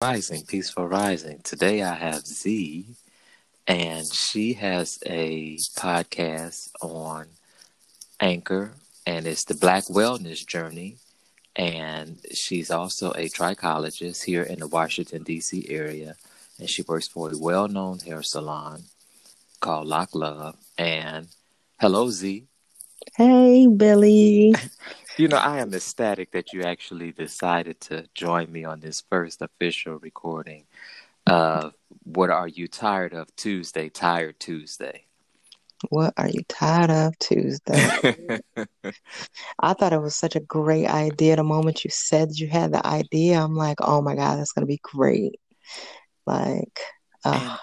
Rising, peaceful rising. Today I have Z, and she has a podcast on Anchor, and it's the Black Wellness Journey. And she's also a trichologist here in the Washington, D.C. area, and she works for a well known hair salon called Lock Love. And hello, Z. Hey, Billy. You know, I am ecstatic that you actually decided to join me on this first official recording of What Are You Tired of Tuesday, Tired Tuesday. What are you tired of Tuesday? I thought it was such a great idea. The moment you said you had the idea, I'm like, oh my God, that's going to be great. Like, uh,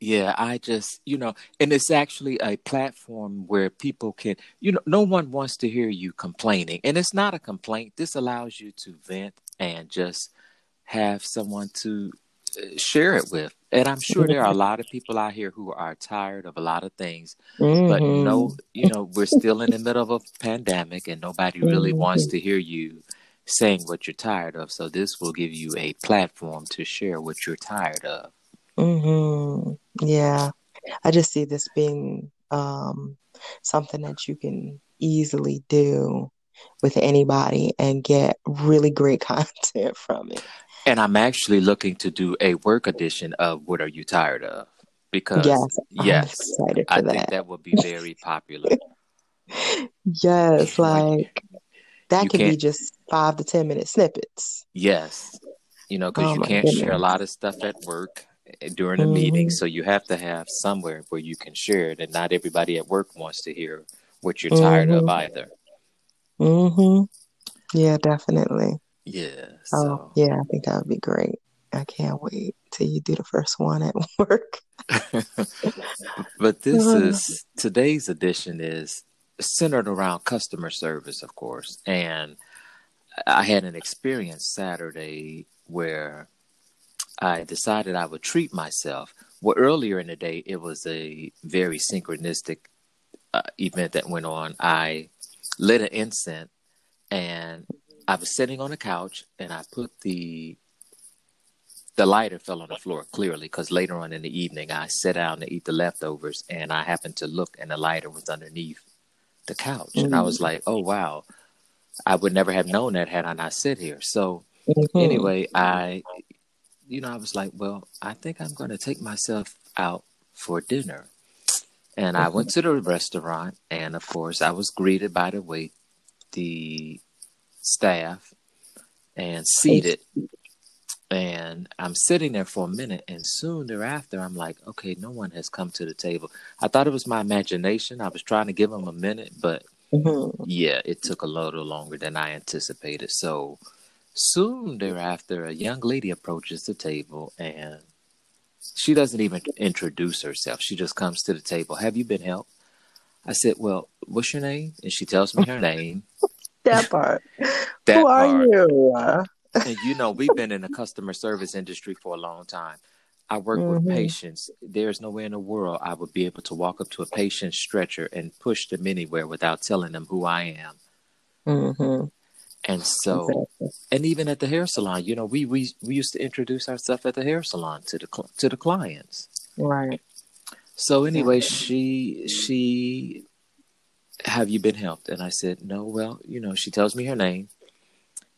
Yeah, I just, you know, and it's actually a platform where people can, you know, no one wants to hear you complaining. And it's not a complaint. This allows you to vent and just have someone to uh, share it with. And I'm sure there are a lot of people out here who are tired of a lot of things, but mhm, no, you know, we're still in the middle of a pandemic and nobody really wants mhm, to hear you saying what you're tired of. So this will give you a platform to share what you're tired of. Mhm. Yeah, I just see this being um, something that you can easily do with anybody and get really great content from it. And I'm actually looking to do a work edition of What Are You Tired of? Because, Yes, yes, I for think that. would be very popular. Yes, You know, you, like that you can be just five to ten minute snippets. yes, you know, because Oh you can't share a lot of stuff at work during a meeting. hmm So you have to have somewhere where you can share it. And not everybody at work wants to hear what you're tired of hmm either. hmm Yeah, definitely. Yeah. Oh, yeah, I think that would be great. I can't wait till you do the first one at work. but this Uh, is today's edition is centered around customer service, of course. And I had an experience Saturday where I decided I would treat myself. Well, earlier in the day, it was a very synchronistic uh, event that went on. I lit an incense and I was sitting on a couch and I put the the lighter fell on the floor clearly because later on in the evening I sat down to eat the leftovers and I happened to look and the lighter was underneath the couch and I was mm, like, oh wow, I would never have known that had I not sit here. So mhm, anyway, I you know I was like, well, I think I'm going to take myself out for dinner. And I went to the restaurant and of course I was greeted by the wait the staff and seated and I'm sitting there for a minute, and soon thereafter, I'm like, okay, no one has come to the table. I thought it was my imagination. I was trying to give them a minute, but mhm, yeah, it took a little longer than I anticipated. So soon thereafter, a young lady approaches the table, and she doesn't even introduce herself. She just comes to the table. Have you been helped? I said, well, what's your name? And she tells me her name. That part. Who That are you? And you know, we've been in the customer service industry for a long time. I work with mhm, patients. There's no way in the world I would be able to walk up to a patient's stretcher and push them anywhere without telling them who I am. Mm mhm. And so, and even at the hair salon, you know, we we, we used to introduce ourselves at the hair salon to the to the clients. Right. So anyway, she she have you been helped? And I said, no. Well, you know, she tells me her name,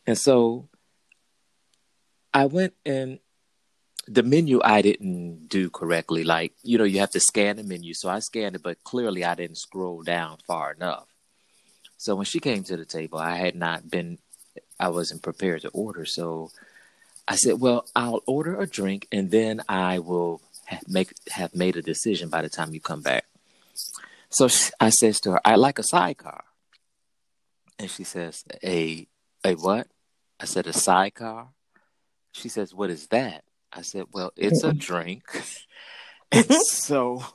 and so I went and the menu I didn't do correctly. Like, you know, you have to scan the menu. So I scanned it, but clearly I didn't scroll down far enough. So when she came to the table, I had not been, I wasn't prepared to order. So I said, well, I'll order a drink and then I will ha- make, have made a decision by the time you come back. So sh- I says to her, I like a sidecar. And she says, a, a what? I said, a sidecar. She says, what is that? I said, well, it's a drink. And so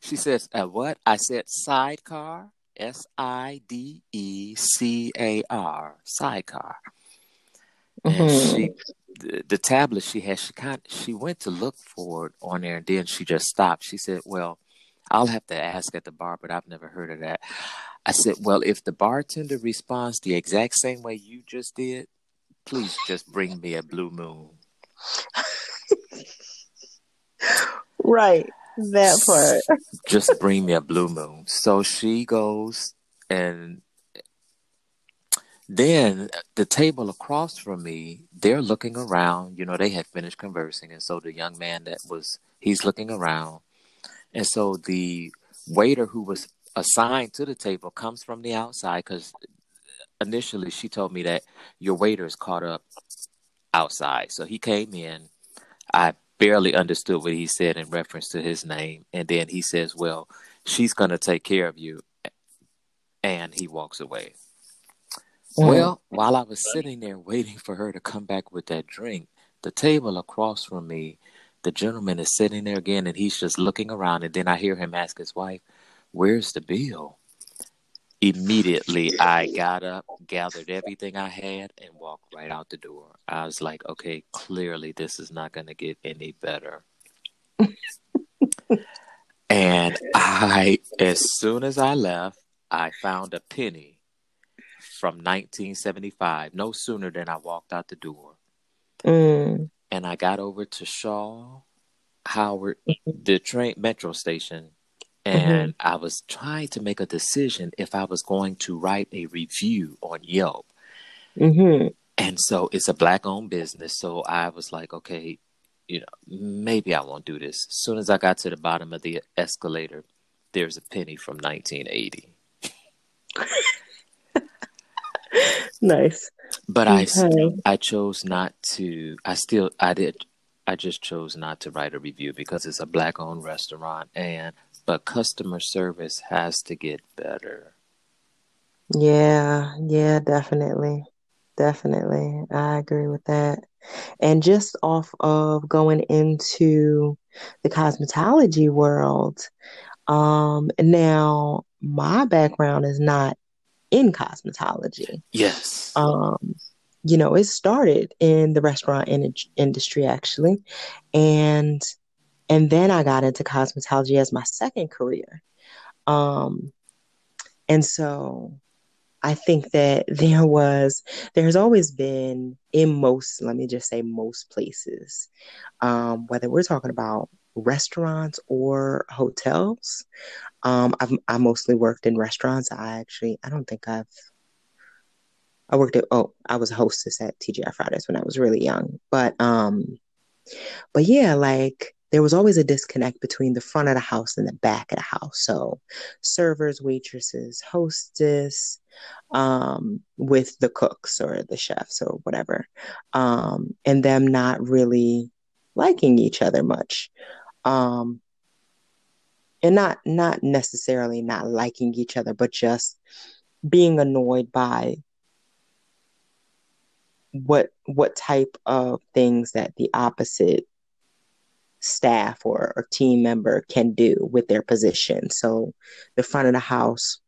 she says, "A what?" I said, "Sidecar." S I D E C A R. Sidecar. And she, Mhm. the, the tablet she had, she kind, she went to look for it on there, and then she just stopped. She said, "Well, I'll have to ask at the bar, but I've never heard of that." I said, "Well, if the bartender responds the exact same way you just did, please just bring me a blue moon." right. That part. Just bring me a blue moon. So she goes and then the table across from me, they're looking around. You know, they had finished conversing. And so the young man that was, he's looking around. And so the waiter who was assigned to the table comes from the outside because initially she told me that your waiter is caught up outside. So he came in. I barely understood what he said in reference to his name. And then he says, Well, she's going to take care of you. And he walks away. Mm. Well, while I was sitting there waiting for her to come back with that drink, the table across from me, the gentleman is sitting there again and he's just looking around. And then I hear him ask his wife, Where's the bill? Immediately, I got up, gathered everything I had, and walked right out the door. I was like, okay, clearly this is not going to get any better. and I, as soon as I left, I found a penny from 1975, no sooner than I walked out the door. Mm. And I got over to Shaw, Howard, mm-hmm. the train metro station. And mm-hmm. I was trying to make a decision if I was going to write a review on Yelp. Mm-hmm. And so it's a black owned business. So I was like, okay, you know, maybe I won't do this. As soon as I got to the bottom of the escalator, there's a penny from 1980. nice. But okay. I I chose not to. I still I did. I just chose not to write a review because it's a black owned restaurant and but customer service has to get better. Yeah, yeah, definitely. Definitely. I agree with that. And just off of going into the cosmetology world, um, now my background is not in cosmetology. Yes. Um, you know, it started in the restaurant in- industry actually. And and then I got into cosmetology as my second career. Um, and so I think that there was, there's always been in most, let me just say most places, um, whether we're talking about restaurants or hotels. Um, I've I mostly worked in restaurants. I actually, I don't think I've, I worked at, oh, I was a hostess at TGI Fridays when I was really young. But, um, but yeah, like there was always a disconnect between the front of the house and the back of the house. So, servers, waitresses, hostess, um, with the cooks or the chefs or whatever, um, and them not really liking each other much. Um, and not not necessarily not liking each other, but just being annoyed by what what type of things that the opposite staff or, or team member can do with their position. So the front of the house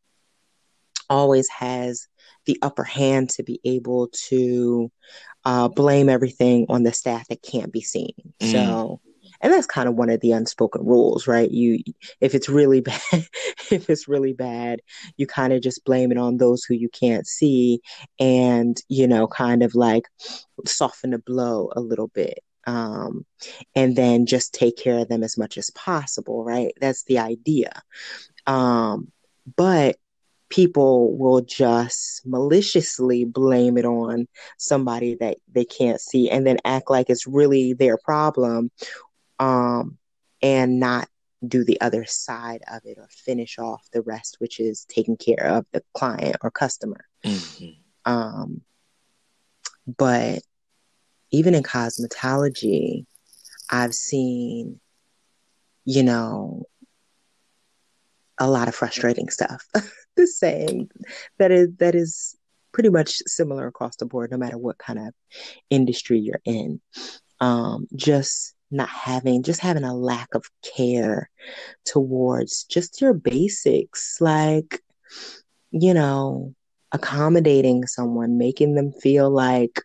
always has the upper hand to be able to uh, blame everything on the staff that can't be seen. Mm. So, and that's kind of one of the unspoken rules, right? You, if it's really bad, if it's really bad, you kind of just blame it on those who you can't see, and you know, kind of like soften the blow a little bit um, and then just take care of them as much as possible, right? That's the idea. Um, but people will just maliciously blame it on somebody that they can't see and then act like it's really their problem um, and not do the other side of it or finish off the rest, which is taking care of the client or customer. Mm-hmm. Um, but even in cosmetology, I've seen, you know, a lot of frustrating stuff. the same that is that is pretty much similar across the board, no matter what kind of industry you're in. Um, just not having, just having a lack of care towards just your basics, like, you know, accommodating someone, making them feel like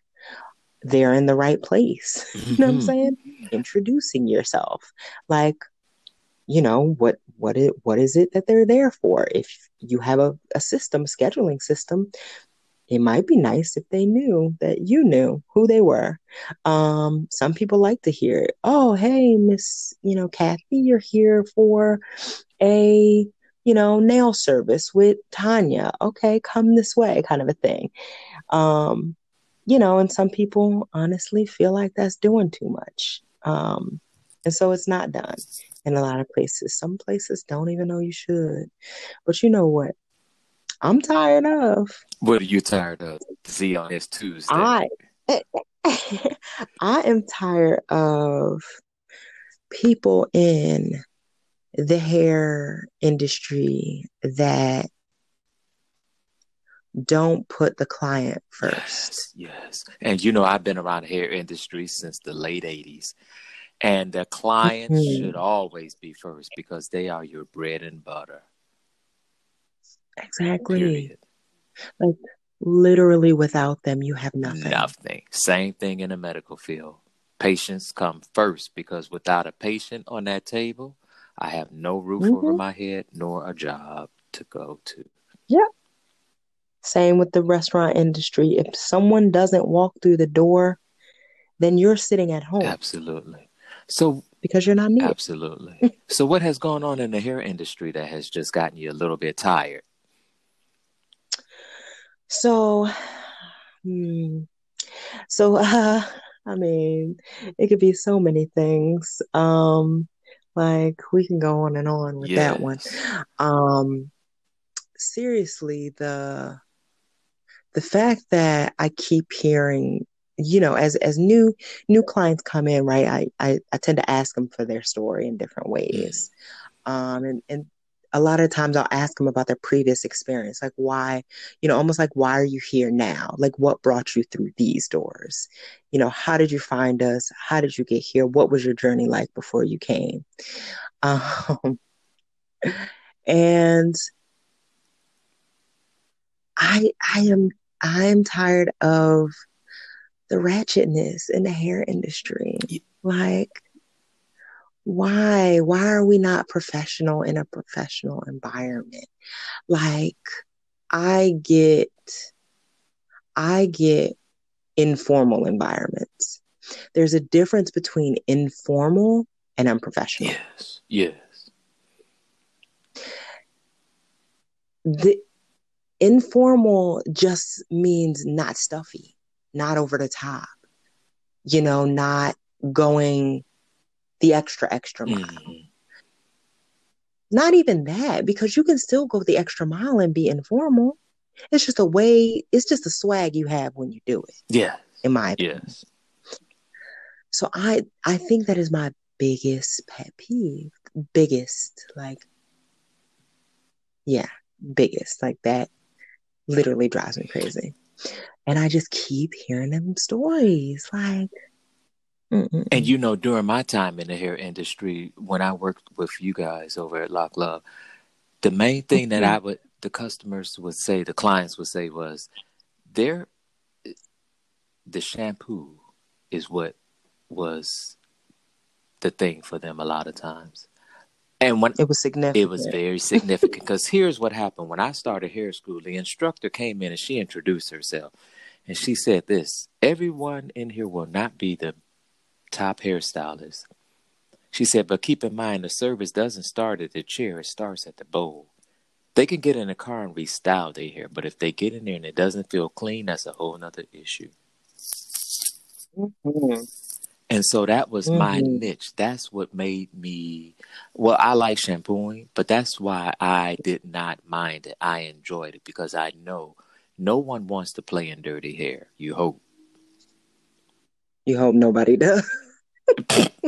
they're in the right place. Mm-hmm. you know what I'm mm-hmm. saying? Introducing yourself. Like, you know, what what it what is it that they're there for? If you have a, a system, scheduling system, it might be nice if they knew that you knew who they were. Um, some people like to hear it. Oh, hey, Miss, you know, Kathy, you're here for a, you know, nail service with Tanya. Okay, come this way, kind of a thing. Um, you know, and some people honestly feel like that's doing too much. Um, and so it's not done in a lot of places. Some places don't even know you should. But you know what? I'm tired of. What are you tired of? See on this Tuesday. I I am tired of people in the hair industry that don't put the client first. Yes, yes. And you know, I've been around the hair industry since the late 80s. And the client mm-hmm. should always be first because they are your bread and butter. Exactly. Period. Like literally without them you have nothing. Nothing. Same thing in the medical field. Patients come first because without a patient on that table, I have no roof mm-hmm. over my head nor a job to go to. Yep. Same with the restaurant industry. If someone doesn't walk through the door, then you're sitting at home. Absolutely. So because you're not needed. Absolutely. so what has gone on in the hair industry that has just gotten you a little bit tired? So, hmm, so uh, I mean, it could be so many things. Um, like we can go on and on with yes. that one. Um, seriously, the the fact that I keep hearing, you know, as as new new clients come in, right? I I, I tend to ask them for their story in different ways, mm. um, and and a lot of times I'll ask them about their previous experience, like why, you know, almost like why are you here now? Like what brought you through these doors? You know, how did you find us? How did you get here? What was your journey like before you came? Um, and I I am I'm tired of the ratchetness in the hair industry. Like why why are we not professional in a professional environment? Like i get i get informal environments. There's a difference between informal and unprofessional. Yes yes. The informal just means not stuffy not over the top you know not going the extra, extra mile. Mm-hmm. Not even that, because you can still go the extra mile and be informal. It's just a way, it's just a swag you have when you do it. Yeah. In my opinion. Yes. So I I think that is my biggest pet peeve. Biggest, like yeah, biggest. Like that literally drives me crazy. And I just keep hearing them stories. Like Mm-mm. And you know, during my time in the hair industry, when I worked with you guys over at Lock Love, the main thing mm-hmm. that I would, the customers would say, the clients would say was, their, the shampoo is what was the thing for them a lot of times. And when it was significant, it was very significant because here's what happened when I started hair school. The instructor came in and she introduced herself, and she said this: "Everyone in here will not be the top hairstylist. She said, but keep in mind the service doesn't start at the chair, it starts at the bowl. They can get in a car and restyle their hair, but if they get in there and it doesn't feel clean, that's a whole nother issue. Mm-hmm. And so that was mm-hmm. my niche. That's what made me, well, I like shampooing, but that's why I did not mind it. I enjoyed it because I know no one wants to play in dirty hair. You hope. You hope nobody does.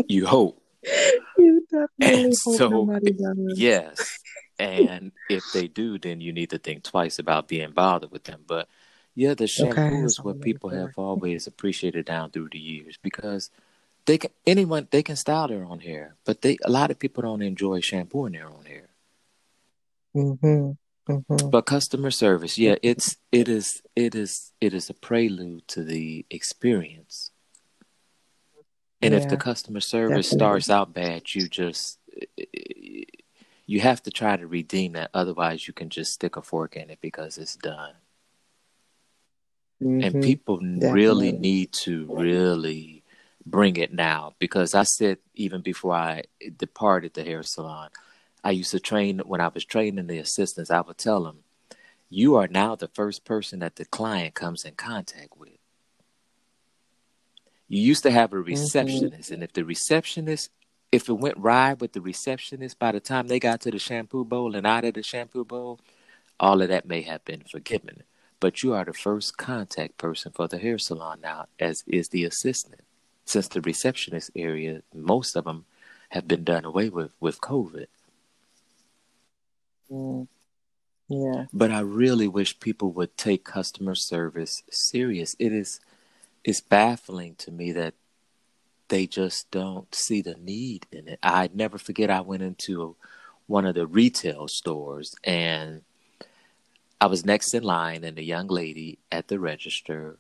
you hope. You definitely and hope so, nobody does. Yes. And if they do, then you need to think twice about being bothered with them. But yeah, the shampoo okay, is what people have always appreciated down through the years because they can anyone they can style their own hair, but they a lot of people don't enjoy shampooing their own hair. Mm-hmm. Mm-hmm. But customer service, yeah, it's it is it is it is a prelude to the experience. And yeah, if the customer service definitely. starts out bad, you just you have to try to redeem that. Otherwise, you can just stick a fork in it because it's done. Mm-hmm. And people Definitely. really need to really bring it now because I said even before I departed the hair salon, I used to train when I was training the assistants, I would tell them, you are now the first person that the client comes in contact with. You used to have a mm-hmm. receptionist, mm-hmm. and if the receptionist, if it went right with the receptionist, by the time they got to the shampoo bowl and out of the shampoo bowl, all of that may have been forgiven. But you are the first contact person for the hair salon now, as is the assistant. Since the receptionist area, most of them have been done away with with COVID. Mm. Yeah. But I really wish people would take customer service serious. It is it's baffling to me that they just don't see the need in it. I never forget I went into one of the retail stores and I was next in line and the young lady at the register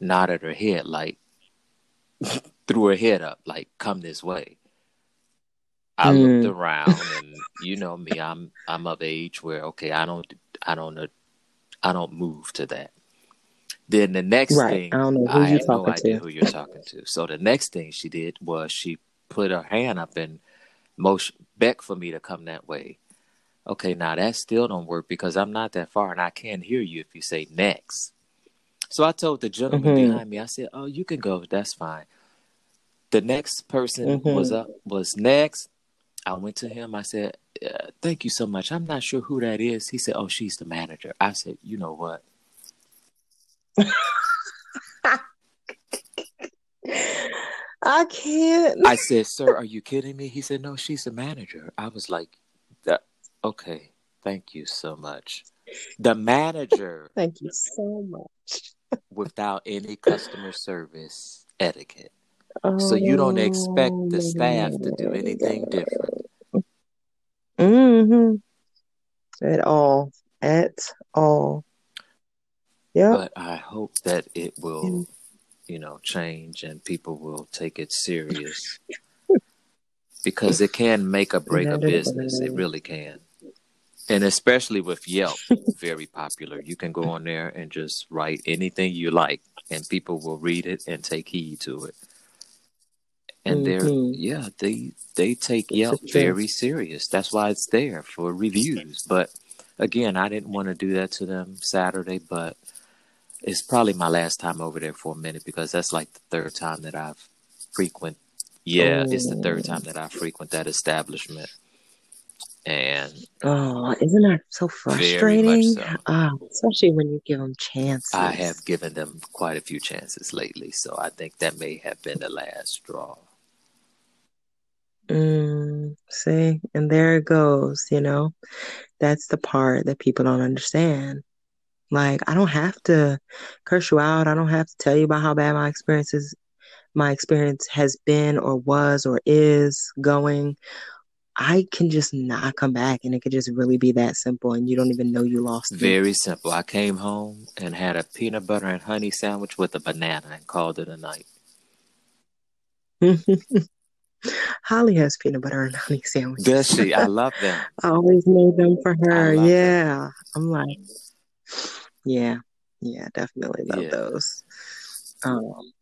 nodded her head like threw her head up like come this way. I mm. looked around and you know me, I'm I'm of age where okay, I don't I don't I don't move to that. Then the next right. thing, I don't know who I have no idea to. who you're talking to. So the next thing she did was she put her hand up and motion beck for me to come that way. Okay, now that still don't work because I'm not that far and I can't hear you if you say next. So I told the gentleman mm-hmm. behind me, I said, "Oh, you can go. That's fine." The next person mm-hmm. was up was next. I went to him. I said, uh, "Thank you so much. I'm not sure who that is." He said, "Oh, she's the manager." I said, "You know what? I can't. I said, "Sir, are you kidding me?" He said, "No, she's the manager." I was like, "Okay, thank you so much." The manager. thank you so much. Without any customer service etiquette. Oh, so you don't expect the oh, staff to do anything different. Mm-hmm. At all. At all. Yeah. But I hope that it will, mm. you know, change and people will take it serious. because it can make or break a business. It really can. And especially with Yelp, very popular. You can go on there and just write anything you like and people will read it and take heed to it. And mm-hmm. they're yeah, they they take Yelp very serious. That's why it's there for reviews. But again, I didn't want to do that to them Saturday, but it's probably my last time over there for a minute because that's like the third time that I've frequent. Yeah, oh. it's the third time that I frequent that establishment. And oh, isn't that so frustrating? So. Oh, especially when you give them chances. I have given them quite a few chances lately, so I think that may have been the last straw. Mm, see, and there it goes. You know, that's the part that people don't understand. Like, I don't have to curse you out. I don't have to tell you about how bad my experiences, my experience has been or was or is going. I can just not come back and it could just really be that simple and you don't even know you lost Very simple. I came home and had a peanut butter and honey sandwich with a banana and called it a night. Holly has peanut butter and honey sandwiches. Does she? I love them. I always made them for her. Yeah. Them. I'm like, yeah, yeah, definitely love yeah. those. Um,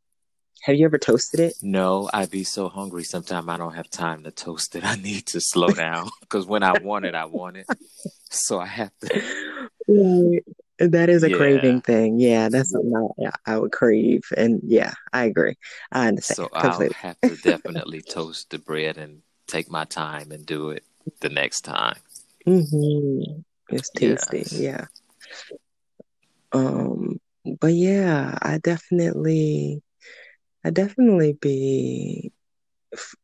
have you ever toasted it? No, I'd be so hungry. Sometimes I don't have time to toast it. I need to slow down because when I want it, I want it. So I have to. Right. That is a yeah. craving thing. Yeah, that's something I, I, would crave. And yeah, I agree. I understand. So completely. I'll have to definitely toast the bread and take my time and do it the next time. Mm-hmm. It's tasty. Yeah. Um, but yeah, I definitely, I definitely be,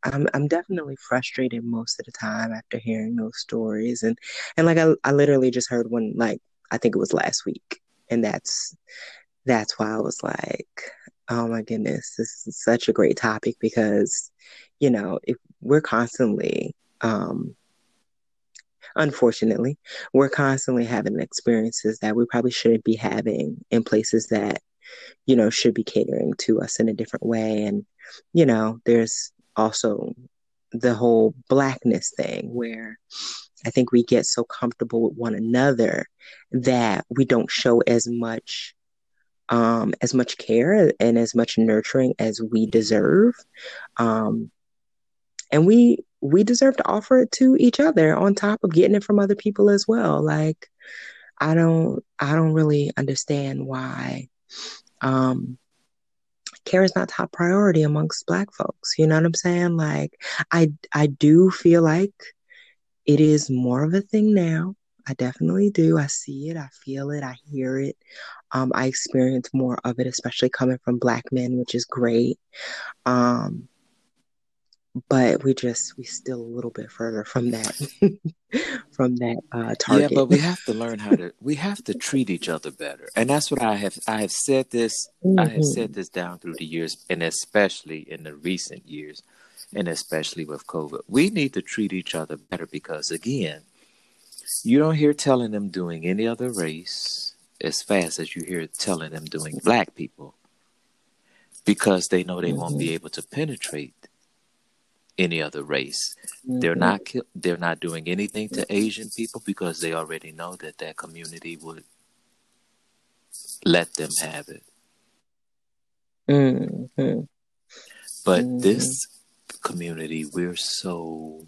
I'm, I'm definitely frustrated most of the time after hearing those stories, and and like I, I literally just heard one like I think it was last week, and that's, that's why I was like, oh my goodness, this is such a great topic because, you know, if we're constantly, um, unfortunately, we're constantly having experiences that we probably shouldn't be having in places that, you know, should be catering to us in a different way. And, you know, there's also the whole blackness thing where I think we get so comfortable with one another that we don't show as much um, as much care and as much nurturing as we deserve. Um, and we we deserve to offer it to each other on top of getting it from other people as well. Like I don't I don't really understand why um care is not top priority amongst black folks. You know what I'm saying? Like I I do feel like it is more of a thing now. I definitely do. I see it, I feel it, I hear it. Um, I experience more of it, especially coming from black men, which is great. Um, but we just we still a little bit further from that from that uh target. Yeah, but we have to learn how to we have to treat each other better. And that's what I have I have said this mm-hmm. I have said this down through the years and especially in the recent years and especially with COVID. We need to treat each other better because again, you don't hear telling them doing any other race as fast as you hear telling them doing black people because they know they mm-hmm. won't be mm-hmm. able to penetrate any other race. Mm-hmm. They're not they're not doing anything to Asian people because they already know that that community would let them have it. Mm-hmm. But mm-hmm. this community, we're so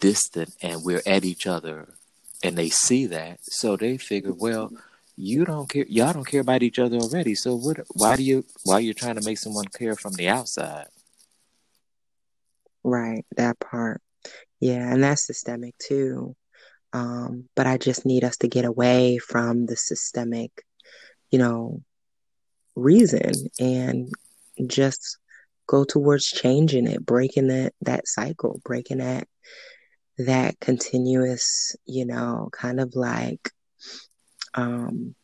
distant and we're at each other and they see that, so they figure, well, you don't care y'all don't care about each other already. So what why do you why are you trying to make someone care from the outside? Right, that part. Yeah, and that's systemic too. Um, but I just need us to get away from the systemic, you know, reason and just go towards changing it, breaking that that cycle, breaking that that continuous, you know, kind of like um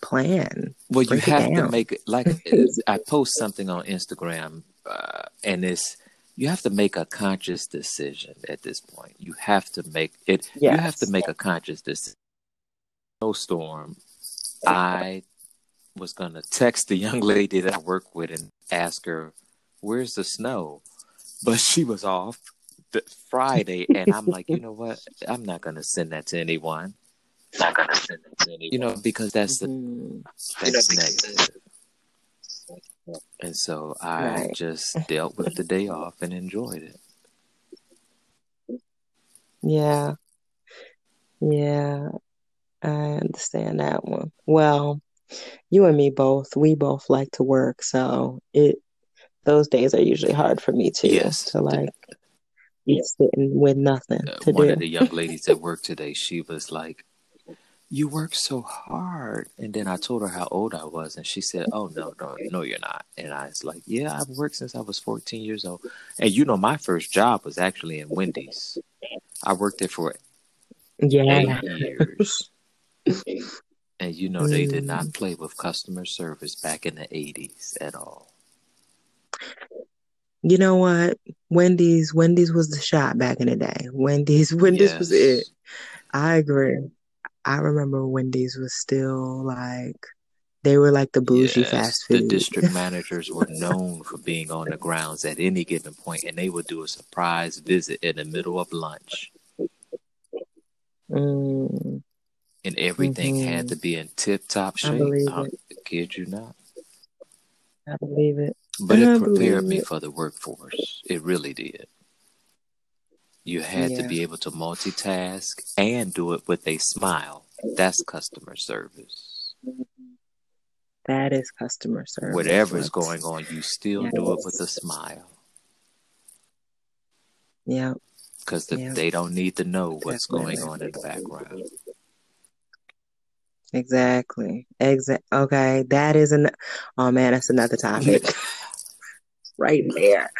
plan. Well, you have to make it like I post something on Instagram, uh, and it's you have to make a conscious decision at this point. You have to make it. Yes. You have to make a conscious decision. Snowstorm. I was gonna text the young lady that I work with and ask her, "Where's the snow?" But she was off the Friday, and I'm like, you know what? I'm not gonna send that to anyone. Not gonna send it to anyone. You know, because that's the mm-hmm. that's you know, negative. And so I right. just dealt with the day off and enjoyed it. Yeah. Yeah. I understand that one. Well, you and me both, we both like to work, so it those days are usually hard for me too. Yes. To like be sitting with nothing uh, to one do. of the young ladies at work today, she was like, you work so hard. And then I told her how old I was, and she said, Oh, no, no, no, you're not. And I was like, Yeah, I've worked since I was 14 years old. And you know, my first job was actually in Wendy's. I worked there for yeah. eight years. and you know, they did not mm. play with customer service back in the 80s at all. You know what? Wendy's, Wendy's was the shot back in the day. Wendy's, Wendy's yes. was it. I agree. I remember Wendy's was still like they were like the bougie yes, fast food. The district managers were known for being on the grounds at any given point, and they would do a surprise visit in the middle of lunch. Mm. And everything mm-hmm. had to be in tip top shape. I believe I it. kid you not. I believe it. But I it prepared me it. for the workforce. It really did. You had yeah. to be able to multitask and do it with a smile. That's customer service. That is customer service. Whatever is going on, you still yes. do it with a smile. Yeah. Because the, they don't need to know what's Definitely. going on in the background. Exactly. Exact. Okay, that is an. Oh man, that's another topic. right there.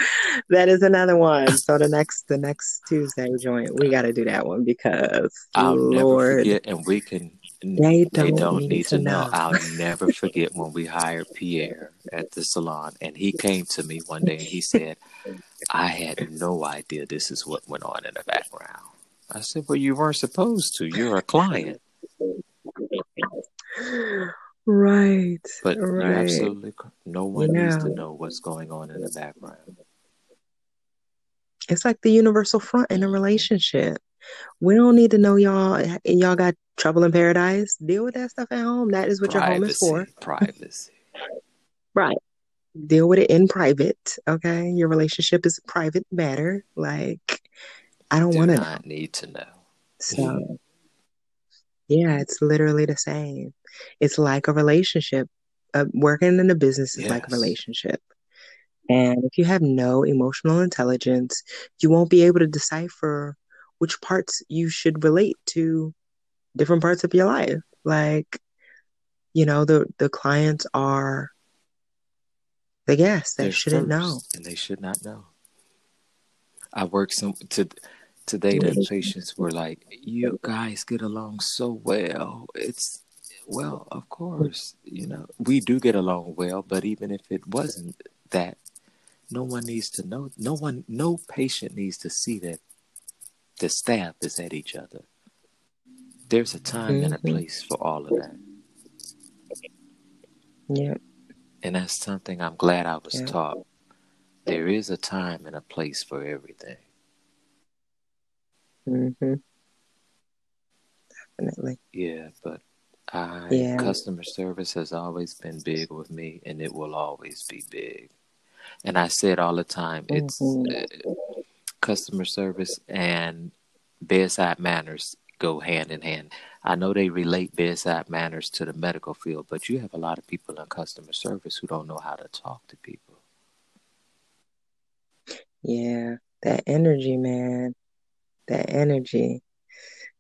That is another one. So the next the next Tuesday joint, we got to do that one because I'll Lord, never forget, and we can. They don't, they don't need, need, to know. know. I'll never forget when we hired Pierre at the salon, and he came to me one day and he said, "I had no idea this is what went on in the background." I said, "Well, you weren't supposed to. You're a client." Right. But right. you absolutely no one yeah. needs to know what's going on in the background. It's like the universal front in a relationship. We don't need to know y'all y'all got trouble in paradise. Deal with that stuff at home. That is what privacy, your home is for. Privacy. Right. Deal with it in private. Okay. Your relationship is a private matter. Like I don't Do want to need to know. So yeah, it's literally the same. It's like a relationship. Uh, working in a business is like a relationship. And if you have no emotional intelligence, you won't be able to decipher which parts you should relate to different parts of your life. Like, you know, the the clients are the guests. They They're shouldn't know. and they should not know. I work some to today. The patients were like, "You guys get along so well." It's well, of course, you know we do get along well, but even if it wasn't that, no one needs to know. No one, no patient needs to see that the staff is at each other. There's a time and a Mhm. place for all of that, Yeah. and that's something I'm glad I was taught. There is a time and a place for everything. Hmm Definitely. Yeah, but I Yeah. customer service has always been big with me, and it will always be big. And I say it all the time. It's Mhm. uh, customer service and bedside manners go hand in hand. I know they relate bedside manners to the medical field, but you have a lot of people in customer service who don't know how to talk to people. Yeah. That energy, man. That energy.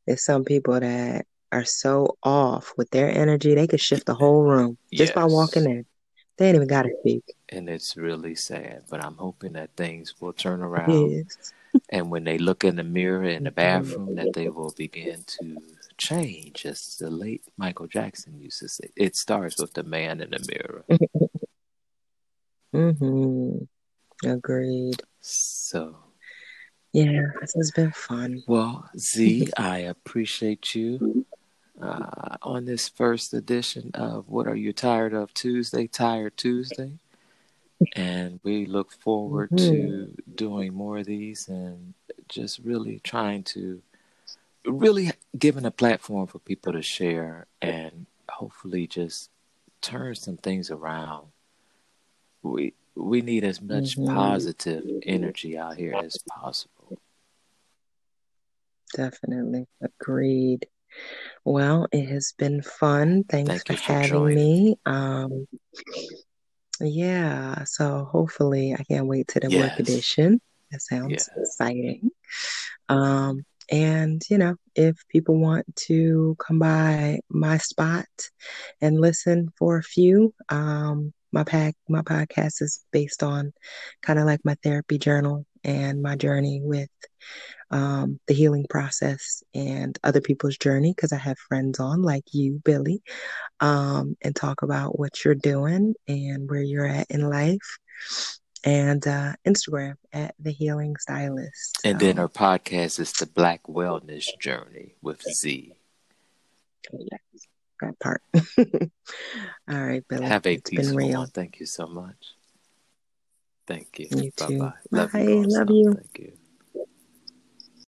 There's some people that are so off with their energy, they could shift the whole room just by walking in. They ain't even got to speak. And it's really sad, but I'm hoping that things will turn around. Yes. And when they look in the mirror in the bathroom, that they will begin to change. As the late Michael Jackson used to say, it starts with the man in the mirror. hmm Agreed. So, Yeah, this has been fun. well, Z, I appreciate you uh, on this first edition of What Are You Tired of Tuesday, Tired Tuesday. And we look forward Mhm. to doing more of these and just really trying to really giving a platform for people to share and hopefully just turn some things around. We we need as much Mhm. positive energy out here as possible. Definitely. Agreed. Well, it has been fun. Thanks Thank for you for having joining. me. Um, yeah, so hopefully I can't wait to the work edition. That sounds Yeah. exciting. Um, and you know, if people want to come by my spot and listen for a few, um, my pack my podcast is based on kind of like my therapy journal and my journey with um, the healing process and other people's journey because I have friends on like you, Billy, um, and talk about what you're doing and where you're at in life. And uh, Instagram at the Healing Stylist. And then So, our podcast is the Black Wellness Journey with Z. that part. All right, Billy. Have a It's been peaceful real. one. Thank you so much. Thank you. You Bye bye. Love you Love you. Thank you.